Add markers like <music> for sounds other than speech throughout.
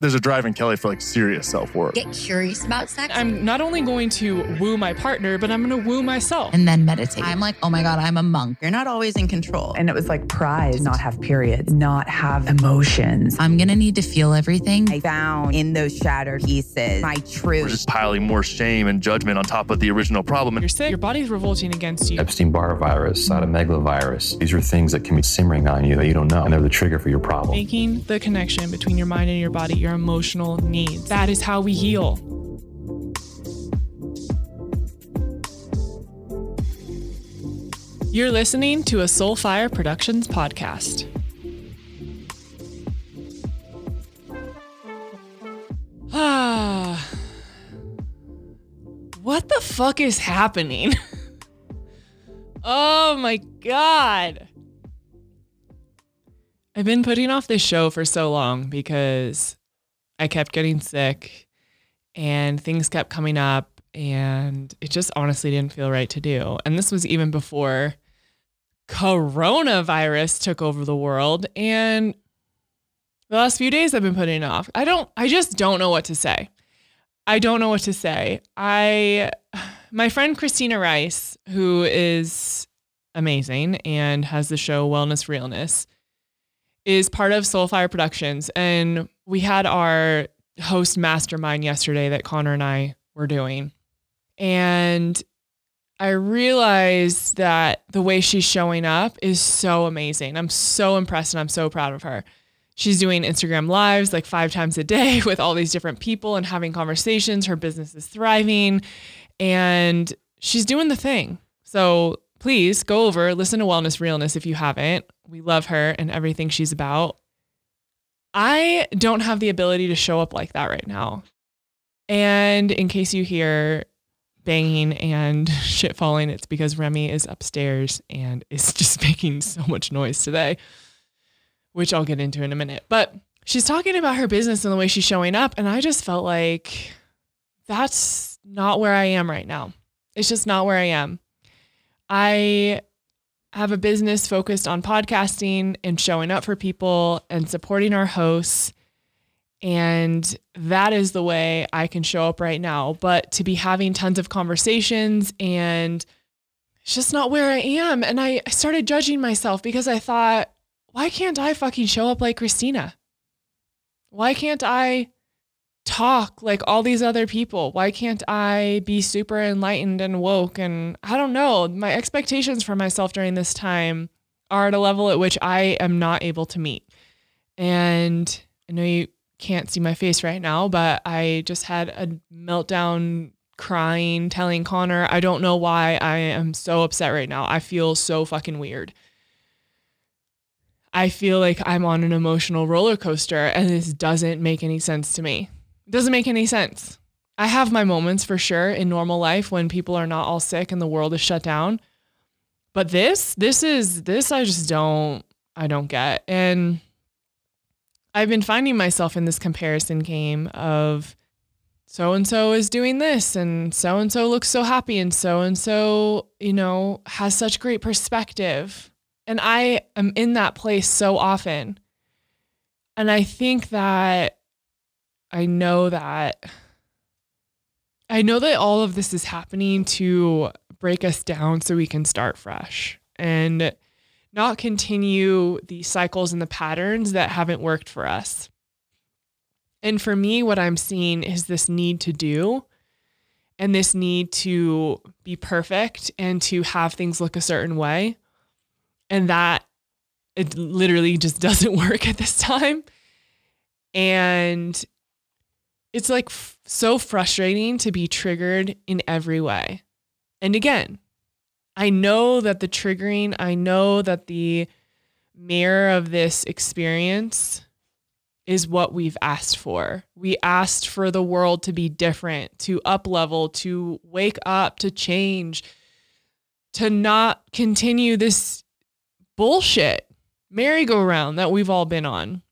There's a drive in Kelli for like serious self work. Get curious about sex. I'm not only going to woo my partner, but I'm going to woo myself. and then meditate. I'm like, oh my God, I'm a monk. You're not always in control. And it was like pride not have periods, not have emotions. I'm gonna need to feel everything. I found in those shattered pieces my We're truth. just piling more shame and judgment on top of the original problem. You're sick. Your body's revolting against you. Epstein Barr virus, cytomegalovirus. These are things that can be simmering on you that you don't know, and they're the trigger for your problem. Making the connection between your mind and your body, your emotional needs. That is how we heal. You're listening to a Soulfire Productions podcast. Ah. <sighs> what the fuck is happening? <laughs> oh my god. I've been putting off this show for so long because I kept getting sick and things kept coming up and it just honestly didn't feel right to do. And this was even before coronavirus took over the world and the last few days I've been putting off. I don't I just don't know what to say. I don't know what to say. I <sighs> my friend Christina Rice, who is amazing and has the show Wellness Realness, is part of Soulfire Productions. And we had our host mastermind yesterday that Connor and I were doing. And I realized that the way she's showing up is so amazing. I'm so impressed and I'm so proud of her. She's doing Instagram lives like five times a day <laughs> with all these different people and having conversations. Her business is thriving and she's doing the thing. So please go over, listen to Wellness Realness if you haven't. We love her and everything she's about. I don't have the ability to show up like that right now. And in case you hear banging and <laughs> shit falling, it's because Remy is upstairs and is <laughs> just making so much noise today, which I'll get into in a minute. But she's talking about her business and the way she's showing up. And I just felt like that's not where I am right now. It's just not where I am. I have a business focused on podcasting and showing up for people and supporting our hosts. And that is the way I can show up right now. But to be having tons of conversations and it's just not where I am. And I, started judging myself because I thought, why can't I fucking show up like Christina? Why can't I talk like all these other people? Why can't I be super enlightened and woke? And I don't know. My expectations for myself during this time are at a level at which I am not able to meet. And I know you can't see my face right now, but I just had a meltdown crying, telling Connor, I don't know why I am so upset right now. I feel so fucking weird. I feel like I'm on an emotional roller coaster and this doesn't make any sense to me. Doesn't make any sense. I have my moments for sure in normal life when people are not all sick and the world is shut down. But this, this is this I just don't I don't get. And I've been finding myself in this comparison game of so and so is doing this and so and so looks so happy and so and so, you know, has such great perspective. And I am in that place so often. And I think that I know that I know that all of this is happening to break us down so we can start fresh and not continue the cycles and the patterns that haven't worked for us. And for me, what I'm seeing is this need to do and this need to be perfect and to have things look a certain way. And that it literally just <laughs> doesn't work at this time. And it's like f- so frustrating to be triggered in every way. And again, I know that the triggering, I know that the mirror of this experience is what we've asked for. We asked for the world to be different, to up level, to wake up, to change, to not continue this bullshit merry-go-round that we've all been on.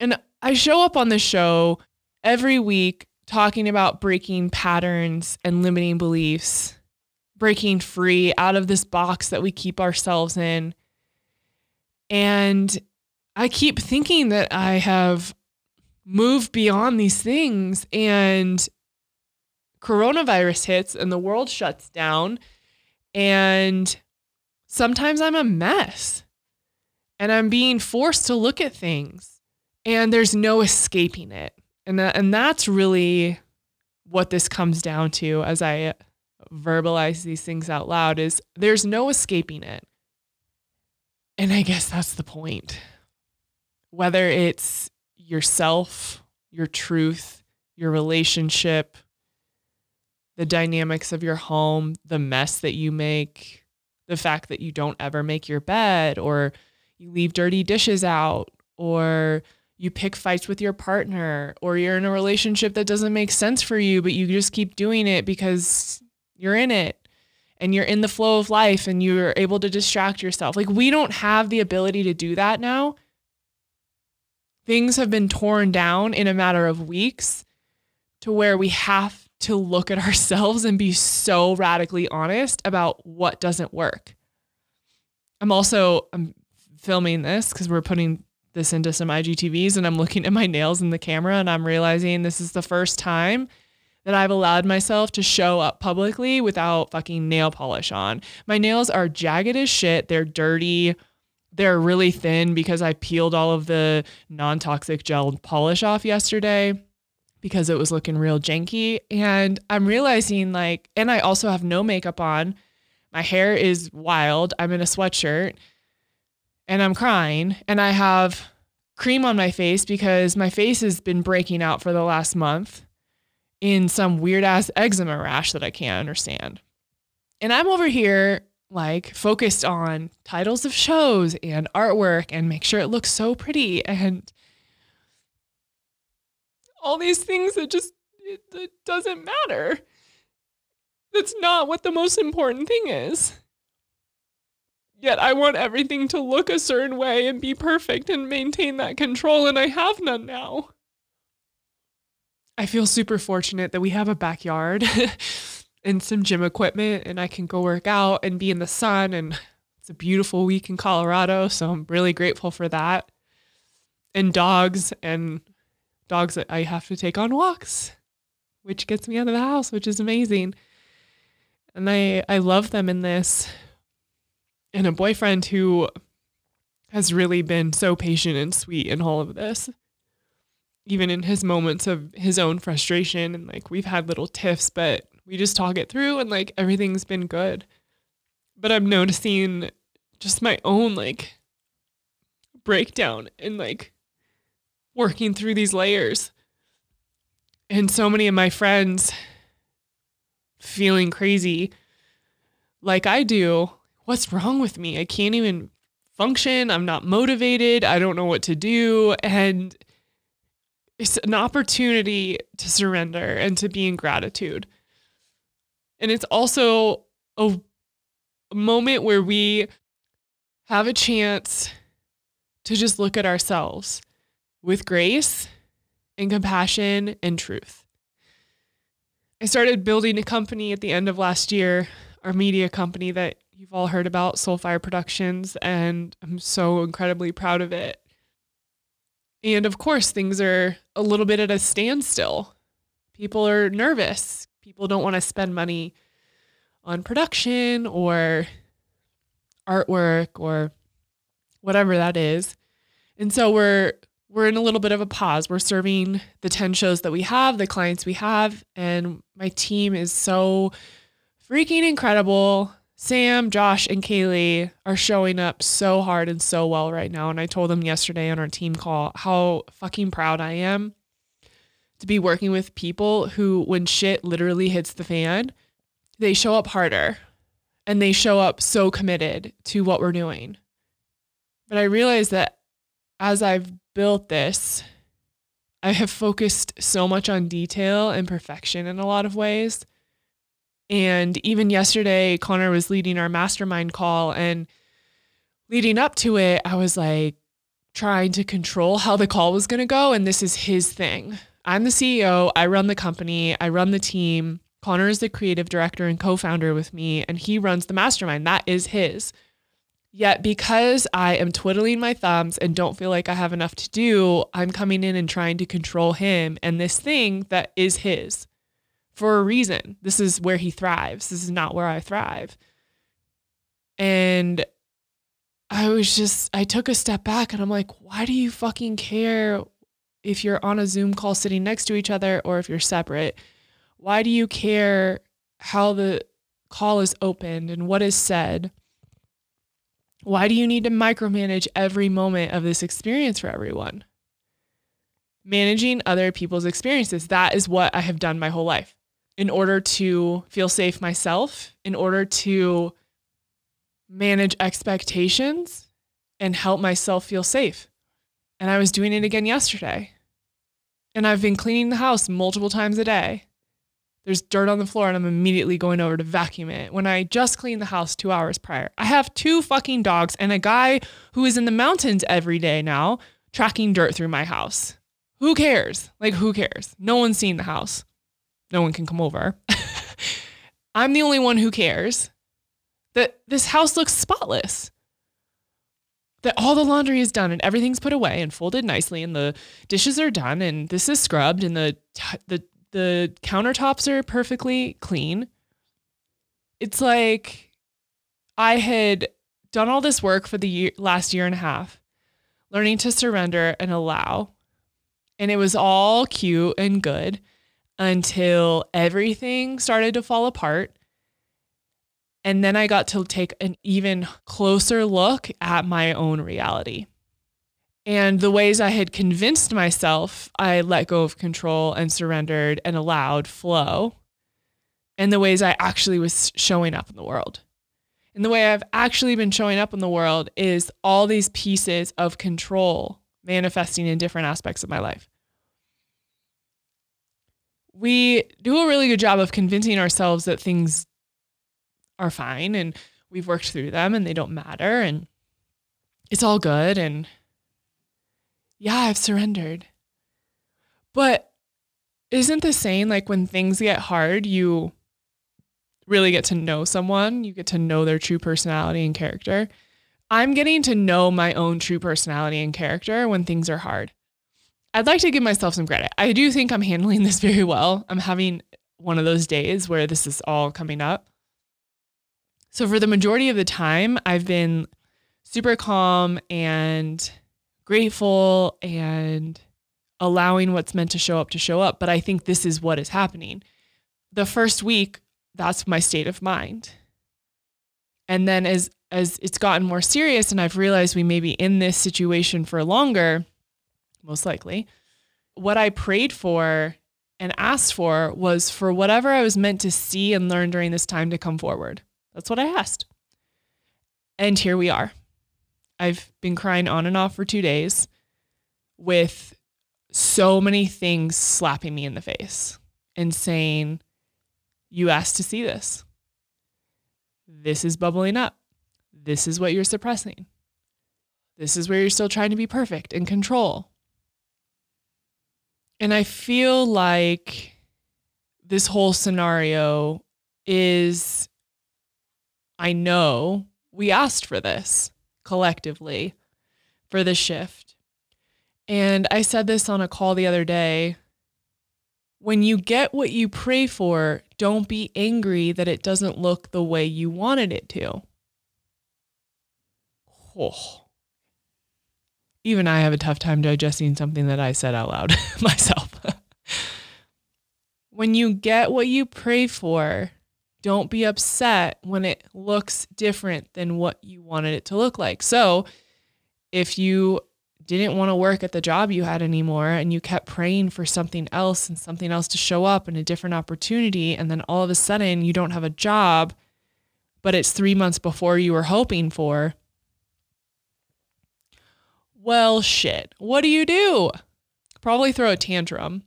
And I show up on this show every week talking about breaking patterns and limiting beliefs, breaking free out of this box that we keep ourselves in. And I keep thinking that I have moved beyond these things and coronavirus hits and the world shuts down and sometimes I'm a mess and I'm being forced to look at things and there's no escaping it. And that, and that's really what this comes down to as I verbalize these things out loud is there's no escaping it. And I guess that's the point. Whether it's yourself, your truth, your relationship, the dynamics of your home, the mess that you make, the fact that you don't ever make your bed or you leave dirty dishes out or you pick fights with your partner or you're in a relationship that doesn't make sense for you but you just keep doing it because you're in it and you're in the flow of life and you're able to distract yourself. Like we don't have the ability to do that now. Things have been torn down in a matter of weeks to where we have to look at <laughs> ourselves and be so radically honest about what doesn't work. I'm also I'm filming this cuz we're putting this into some IGTVs and I'm looking at my nails in the camera and I'm realizing this is the first time that I've allowed myself to show up publicly without fucking nail polish on. My nails are jagged as shit. They're dirty. They're really thin because I peeled all of the non toxic gel polish off yesterday because it was looking real janky. And I'm realizing, like, and I also have no makeup on. My hair is wild. I'm in a sweatshirt and I'm crying. And I have cream on my face because my face has been breaking out for the last month in some weird ass eczema rash that I can't understand. And I'm over here like focused on titles of shows and artwork and make sure it looks so pretty and all these things that just it, it doesn't matter. That's not what the most important thing is. Yet I want everything to look a certain way and be perfect and maintain that control, and I have none now. I feel super fortunate that we have a backyard <laughs> and some gym equipment and I can go work out and be in the sun and it's a beautiful week in Colorado, so I'm really grateful for that. And dogs and dogs that I have to take on walks, which gets me out of the house, which is amazing. And I I love them in this. And a boyfriend who has really been so patient and sweet in all of this even in his moments of his own frustration and like we've had little tiffs but we just talk it through and like everything's been good. But i'm noticing just my own like breakdown and like working through these layers. And so many of my friends feeling crazy like i do what's wrong with me i can't even function i'm not motivated i don't know what to do and it's an opportunity to surrender and to be in gratitude. And it's also a moment where we have a chance to just look at ourselves with grace and compassion and truth. I started building a company at the end of last year, our media company that you've all heard about, Soulfire Productions, and I'm so incredibly proud of it. And of course, things are a little bit at a standstill. People are nervous. People don't want to spend money on production or artwork or whatever that is. And so we're we're in a little bit of a pause. We're serving the 10 shows that we have, the clients we have, and my team is so freaking incredible. Sam, Josh, and Kaylee are showing up so hard and so well right now. And I told them yesterday on our team call how fucking proud I am to be working with people who, when shit literally hits the fan, they show up harder and they show up so committed to what we're doing. But I realize that as I've built this, I have focused so much on detail and perfection in a lot of ways and even yesterday, Connor was leading our mastermind call. And leading up to it, I was like trying to control how the call was going to go. And this is his thing. I'm the CEO, I run the company, I run the team. Connor is the creative director and co founder with me, and he runs the mastermind. That is his. Yet, because I am twiddling my thumbs and don't feel like I have enough to do, I'm coming in and trying to control him and this thing that is his for a reason. This is where he thrives. This is not where I thrive. And I was just, I took a step back and I'm like, why do you fucking care if you're on a Zoom call sitting next to each other or if you're separate? Why do you care how the call is opened and what is said? Why do you need to micromanage every moment of this experience for everyone? Managing other people's experiences. That is what I have done my whole life in order to feel safe myself, in order to manage expectations and help myself feel safe. And I was doing it again yesterday. And I've been cleaning the house multiple times a day. There's dirt on the floor, and I'm immediately going over to vacuum it when I just cleaned the house two hours prior. I have two fucking dogs and a guy who is in the mountains every day now tracking dirt through my house. Who cares? Like, who cares? No one's seen the house. No one can come over. <laughs> I'm the only one who cares that this house looks spotless. That all the laundry is done and everything's put away and folded nicely and the dishes are done and this is scrubbed and the the the countertops are perfectly clean. It's like I had done all this work for the year, last year and a half, learning to surrender and allow. And it was all cute and good until everything started to fall apart and then I got to take an even closer look at my own reality. And the ways I had convinced myself I let go of control and surrendered and allowed flow, and the ways I actually was showing up in the world. And the way I've actually been showing up in the world is all these pieces of control manifesting in different aspects of my life. We do a really good job of convincing ourselves that things are fine and we've worked through them and they don't matter and it's all good and yeah, I've surrendered. But isn't the saying like when things get hard, you really get to know someone, you get to know their true personality and character? I'm getting to know my own true personality and character when things are hard. I'd like to give myself some credit. I do think I'm handling this very well. I'm having one of those days where this is all coming up. So for the majority of the time, I've been super calm and grateful and allowing what's meant to show up to show up. But I think this is what is happening. The first week, that's my state of mind. And then as as it's gotten more serious and I've realized we may be in this situation for longer, most likely, what I prayed for and asked for was for whatever I was meant to see and learn during this time to come forward. That's what I asked. And here we are. I've been crying on and off for two days with so many things slapping me in the face and saying, You asked to see this. This is bubbling up. This is what you're suppressing. This is where you're still trying to be perfect and control. And I feel like this whole scenario is I know we asked for this collectively for the shift. And I said this on a call the other day. When you get what you pray for, don't be angry that it doesn't look the way you wanted it to. Oh. Even I have a tough time digesting something that I said out loud <laughs> myself. when you get what you pray for, don't be upset when it looks different than what you wanted it to look like. So, if you didn't want to work at the job you had anymore and you kept praying for something else and something else to show up and a different opportunity, and then all of a sudden you don't have a job, but it's three months before you were hoping for, well, shit. What do you do? Probably throw a tantrum.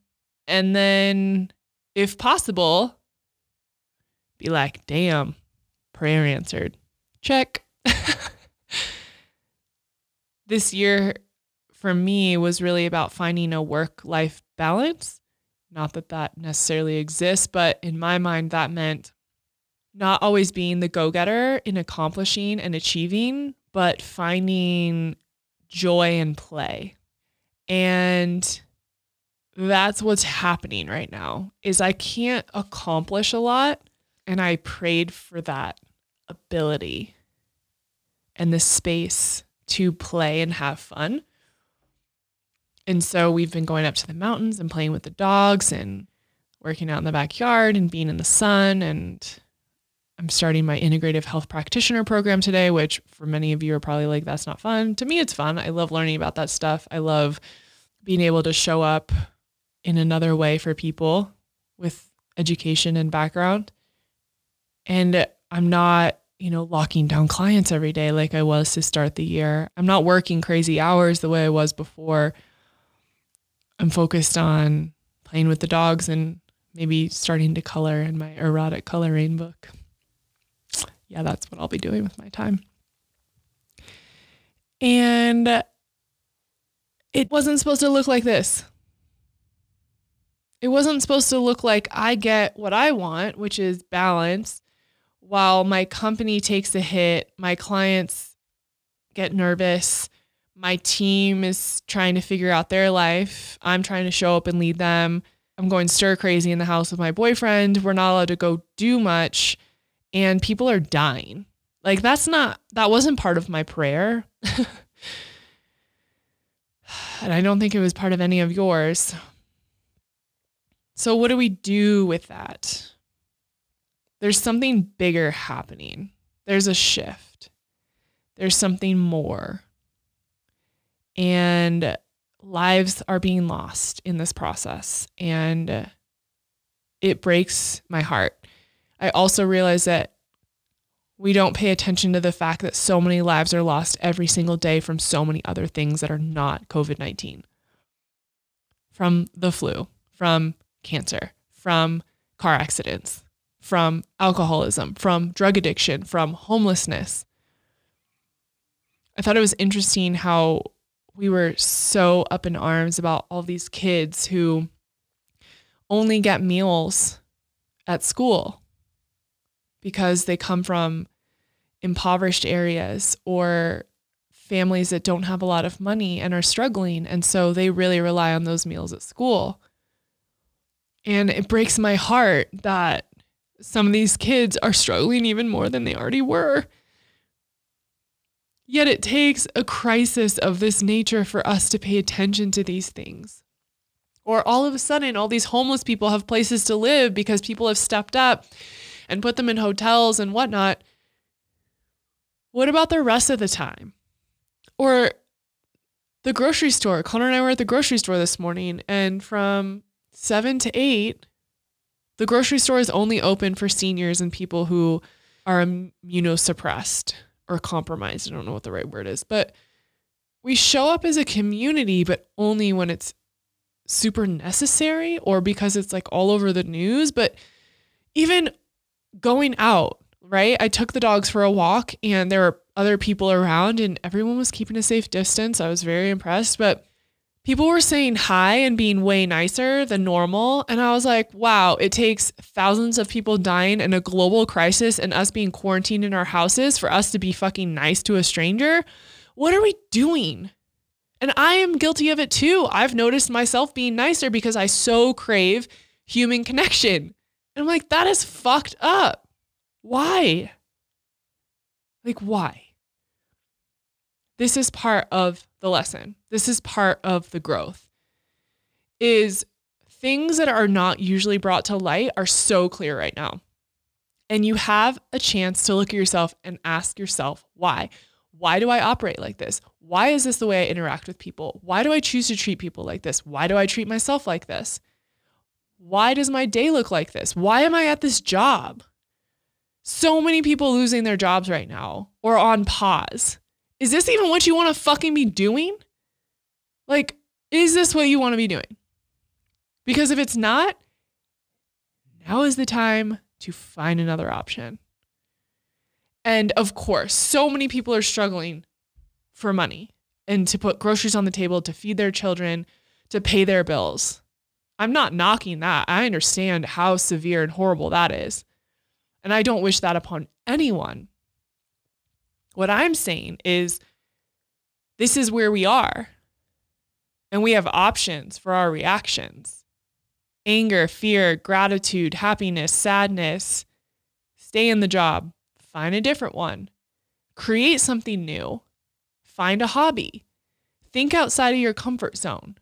And then, if possible, be like, damn, prayer answered. Check. <laughs> this year for me was really about finding a work life balance. Not that that necessarily exists, but in my mind, that meant not always being the go getter in accomplishing and achieving but finding joy and play. And that's what's happening right now is I can't accomplish a lot and I prayed for that ability and the space to play and have fun. And so we've been going up to the mountains and playing with the dogs and working out in the backyard and being in the sun and I'm starting my integrative health practitioner program today, which for many of you are probably like, that's not fun. To me, it's fun. I love learning about that stuff. I love being able to show up in another way for people with education and background. And I'm not, you know, locking down clients every day like I was to start the year. I'm not working crazy hours the way I was before. I'm focused on playing with the dogs and maybe starting to color in my erotic coloring book yeah, that's what I'll be doing with my time. And it wasn't supposed to look like this. It wasn't supposed to look like I get what I want, which is balance, while my company takes a hit, my clients get nervous, my team is trying to figure out their life, I'm trying to show up and lead them. I'm going stir crazy in the house with my boyfriend. We're not allowed to go do much and people are dying. Like that's not that wasn't part of my prayer. <sighs> and I don't think it was part of any of yours. So what do we do with that? There's something bigger happening. There's a shift. There's something more. And lives are being lost in this process and it breaks my heart I also realize that we don't pay attention to the fact that so many lives are lost every single day from so many other things that are not COVID 19 from the flu, from cancer, from car accidents, from alcoholism, from drug addiction, from homelessness. I thought it was interesting how we were so up in arms about all these kids who only get meals at school because they come from impoverished areas or families that don't have a lot of money and are struggling. And so they really rely on those meals at school. And it breaks my heart that some of these kids are struggling even more than they already were. Yet it takes a crisis of this nature for us to pay attention to these things. Or all of a sudden, all these homeless people have places to live because people have stepped up and put them in hotels and whatnot. What about the rest of the time? Or the grocery store. Connor and I were at the grocery store this morning, and from seven to eight, the grocery store is only open for seniors and people who are immunosuppressed or compromised. I don't know what the right word is, but we show up as a community, but only when it's super necessary or because it's like all over the news. But even going out, right? I took the dogs for a walk and there were other people around and everyone was keeping a safe distance. I was very impressed, but people were saying hi and being way nicer than normal. And I was like, wow, it takes thousands of people dying in a global crisis and us being quarantined in our houses for us to be fucking nice to a stranger. What are we doing? And I am guilty of it too. I've noticed myself being nicer because I so crave human connection. And I'm like, that is fucked up. Why? Like, why? This is part of the lesson. This is part of the growth. Is things that are not usually brought to light are so clear right now. And you have a chance to look at yourself and ask yourself, why? Why do I operate like this? Why is this the way I interact with people? Why do I choose to treat people like this? Why do I treat myself like this? Why does my day look like this? Why am I at this job? So many people losing their jobs right now or on pause. Is this even what you want to fucking be doing? Like, is this what you want to be doing? Because if it's not, now is the time to find another option. And of course, so many people are struggling for money and to put groceries on the table, to feed their children, to pay their bills. I'm not knocking that. I understand how severe and horrible that is. And I don't wish that upon anyone. What I'm saying is this is where we are. And we have options for our reactions anger, fear, gratitude, happiness, sadness. Stay in the job, find a different one, create something new, find a hobby, think outside of your comfort zone,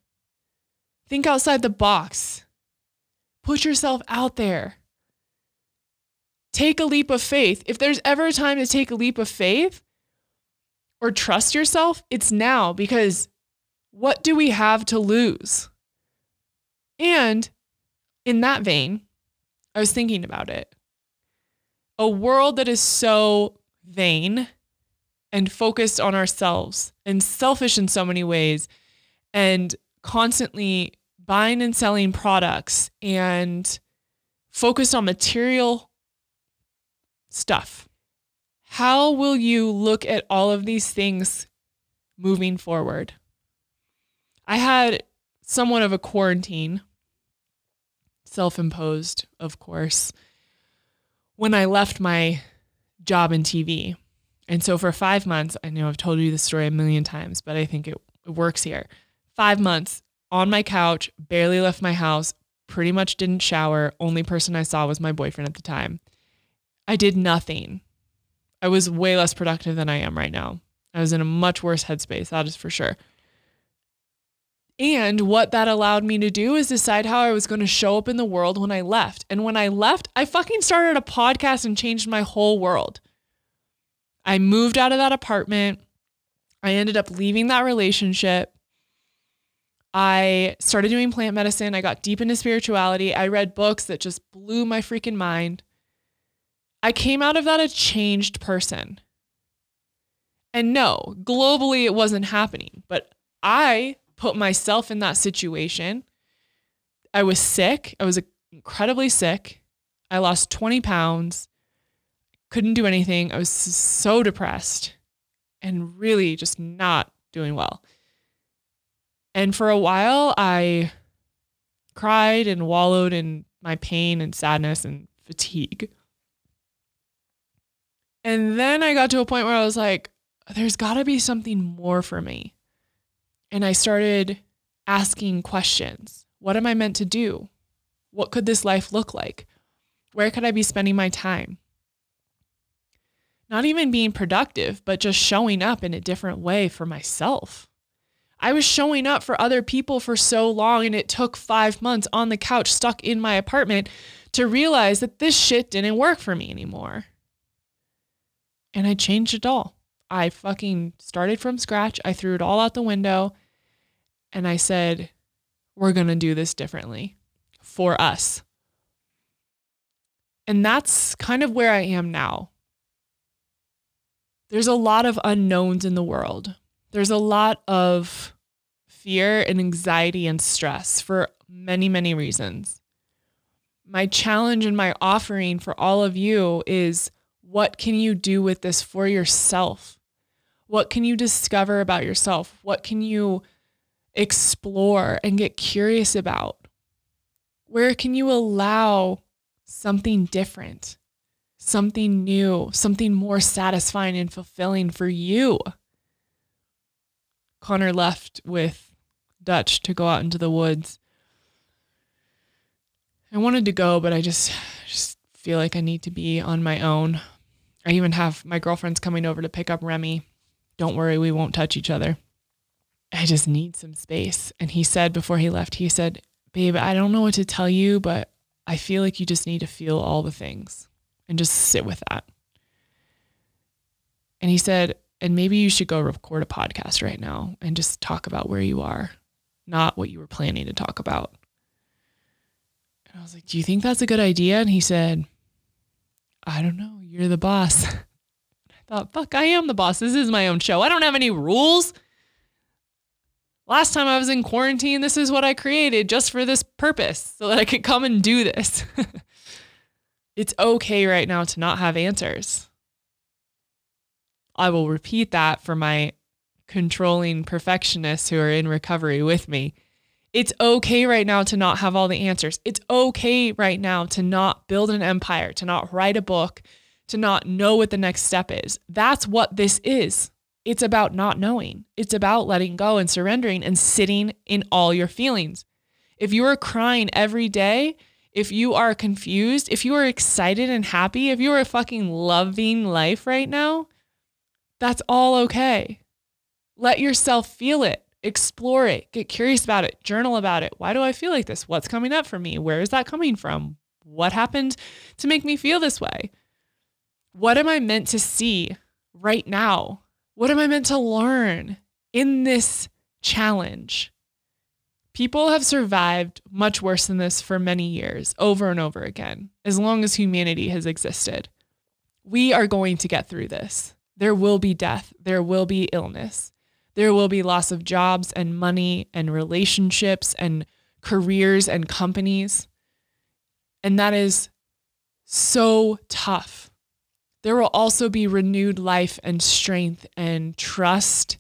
think outside the box, put yourself out there. Take a leap of faith. If there's ever a time to take a leap of faith or trust yourself, it's now because what do we have to lose? And in that vein, I was thinking about it. A world that is so vain and focused on ourselves and selfish in so many ways and constantly buying and selling products and focused on material stuff. How will you look at all of these things moving forward? I had somewhat of a quarantine self imposed, of course, when I left my job in TV. And so for five months, I know I've told you this story a million times, but I think it, it works here. Five months on my couch, barely left my house, pretty much didn't shower. Only person I saw was my boyfriend at the time. I did nothing. I was way less productive than I am right now. I was in a much worse headspace, that is for sure. And what that allowed me to do is decide how I was going to show up in the world when I left. And when I left, I fucking started a podcast and changed my whole world. I moved out of that apartment. I ended up leaving that relationship. I started doing plant medicine. I got deep into spirituality. I read books that just blew my freaking mind. I came out of that a changed person. And no, globally it wasn't happening, but I put myself in that situation. I was sick. I was incredibly sick. I lost 20 pounds. Couldn't do anything. I was so depressed and really just not doing well. And for a while, I cried and wallowed in my pain and sadness and fatigue. And then I got to a point where I was like, there's got to be something more for me. And I started asking questions What am I meant to do? What could this life look like? Where could I be spending my time? Not even being productive, but just showing up in a different way for myself. I was showing up for other people for so long, and it took five months on the couch, stuck in my apartment, to realize that this shit didn't work for me anymore. And I changed it all. I fucking started from scratch. I threw it all out the window and I said, we're going to do this differently for us. And that's kind of where I am now. There's a lot of unknowns in the world. There's a lot of fear and anxiety and stress for many, many reasons. My challenge and my offering for all of you is what can you do with this for yourself? What can you discover about yourself? What can you explore and get curious about? Where can you allow something different, something new, something more satisfying and fulfilling for you? Connor left with Dutch to go out into the woods. I wanted to go, but I just just feel like I need to be on my own. I even have my girlfriends coming over to pick up Remy. Don't worry, we won't touch each other. I just need some space. And he said before he left, he said, Babe, I don't know what to tell you, but I feel like you just need to feel all the things and just sit with that. And he said, and maybe you should go record a podcast right now and just talk about where you are, not what you were planning to talk about. And I was like, Do you think that's a good idea? And he said, I don't know. You're the boss. <laughs> I thought, fuck, I am the boss. This is my own show. I don't have any rules. Last time I was in quarantine, this is what I created just for this purpose so that I could come and do this. <laughs> it's okay right now to not have answers. I will repeat that for my controlling perfectionists who are in recovery with me. It's okay right now to not have all the answers. It's okay right now to not build an empire, to not write a book, to not know what the next step is. That's what this is. It's about not knowing. It's about letting go and surrendering and sitting in all your feelings. If you are crying every day, if you are confused, if you are excited and happy, if you are fucking loving life right now, that's all okay. Let yourself feel it, explore it, get curious about it, journal about it. Why do I feel like this? What's coming up for me? Where is that coming from? What happened to make me feel this way? What am I meant to see right now? What am I meant to learn in this challenge? People have survived much worse than this for many years, over and over again, as long as humanity has existed. We are going to get through this. There will be death, there will be illness, there will be loss of jobs and money and relationships and careers and companies. And that is so tough. There will also be renewed life and strength and trust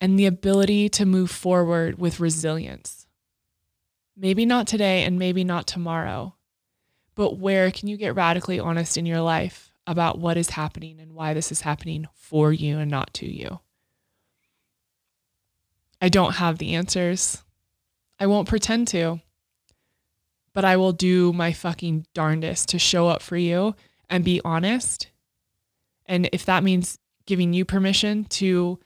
and the ability to move forward with resilience. Maybe not today and maybe not tomorrow, but where can you get radically honest in your life about what is happening and why this is happening for you and not to you? I don't have the answers. I won't pretend to, but I will do my fucking darndest to show up for you and be honest. And if that means giving you permission to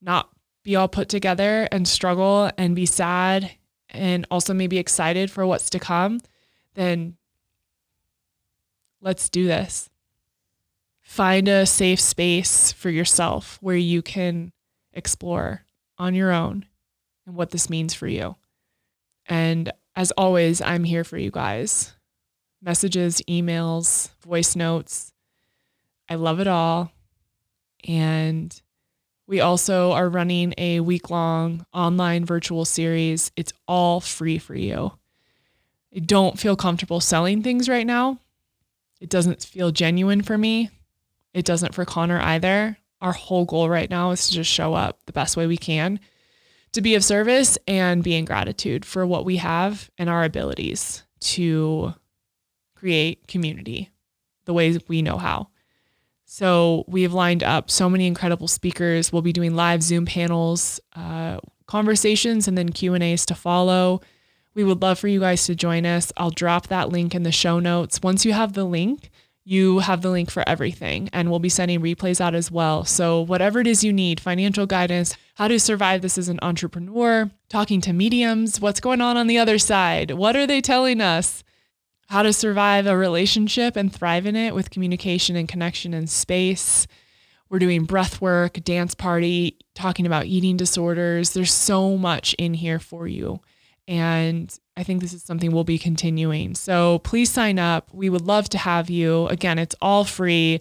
not be all put together and struggle and be sad and also maybe excited for what's to come, then let's do this. Find a safe space for yourself where you can explore on your own and what this means for you. And as always, I'm here for you guys. Messages, emails, voice notes. I love it all. And we also are running a week long online virtual series. It's all free for you. I don't feel comfortable selling things right now. It doesn't feel genuine for me. It doesn't for Connor either. Our whole goal right now is to just show up the best way we can to be of service and be in gratitude for what we have and our abilities to create community the ways we know how. So we've lined up so many incredible speakers. We'll be doing live Zoom panels, uh, conversations, and then Q and A's to follow. We would love for you guys to join us. I'll drop that link in the show notes. Once you have the link, you have the link for everything, and we'll be sending replays out as well. So whatever it is you need, financial guidance, how to survive this as an entrepreneur, talking to mediums, what's going on on the other side, what are they telling us? how to survive a relationship and thrive in it with communication and connection and space. We're doing breath work, dance party, talking about eating disorders. There's so much in here for you. And I think this is something we'll be continuing. So please sign up. We would love to have you. Again, it's all free.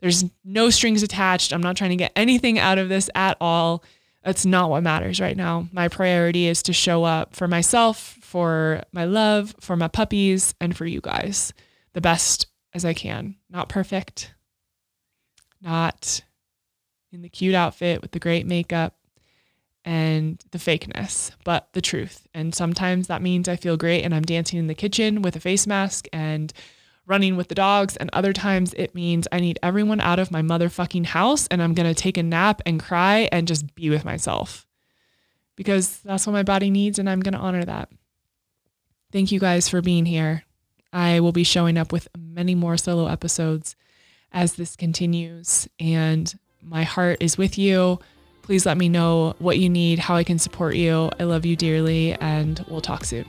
There's no strings attached. I'm not trying to get anything out of this at all. That's not what matters right now. My priority is to show up for myself, for my love, for my puppies, and for you guys the best as I can. Not perfect, not in the cute outfit with the great makeup and the fakeness, but the truth. And sometimes that means I feel great and I'm dancing in the kitchen with a face mask and running with the dogs. And other times it means I need everyone out of my motherfucking house and I'm going to take a nap and cry and just be with myself because that's what my body needs. And I'm going to honor that. Thank you guys for being here. I will be showing up with many more solo episodes as this continues. And my heart is with you. Please let me know what you need, how I can support you. I love you dearly, and we'll talk soon.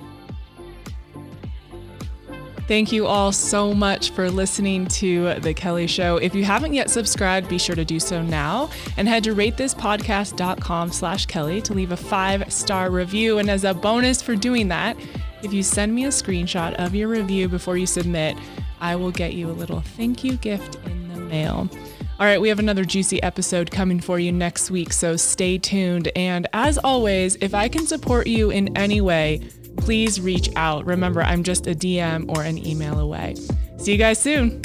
Thank you all so much for listening to The Kelli Show. If you haven't yet subscribed, be sure to do so now and head to ratethispodcast.com slash Kelli to leave a five-star review. And as a bonus for doing that, if you send me a screenshot of your review before you submit, I will get you a little thank you gift in the mail. All right, we have another juicy episode coming for you next week, so stay tuned. And as always, if I can support you in any way, please reach out. Remember, I'm just a DM or an email away. See you guys soon.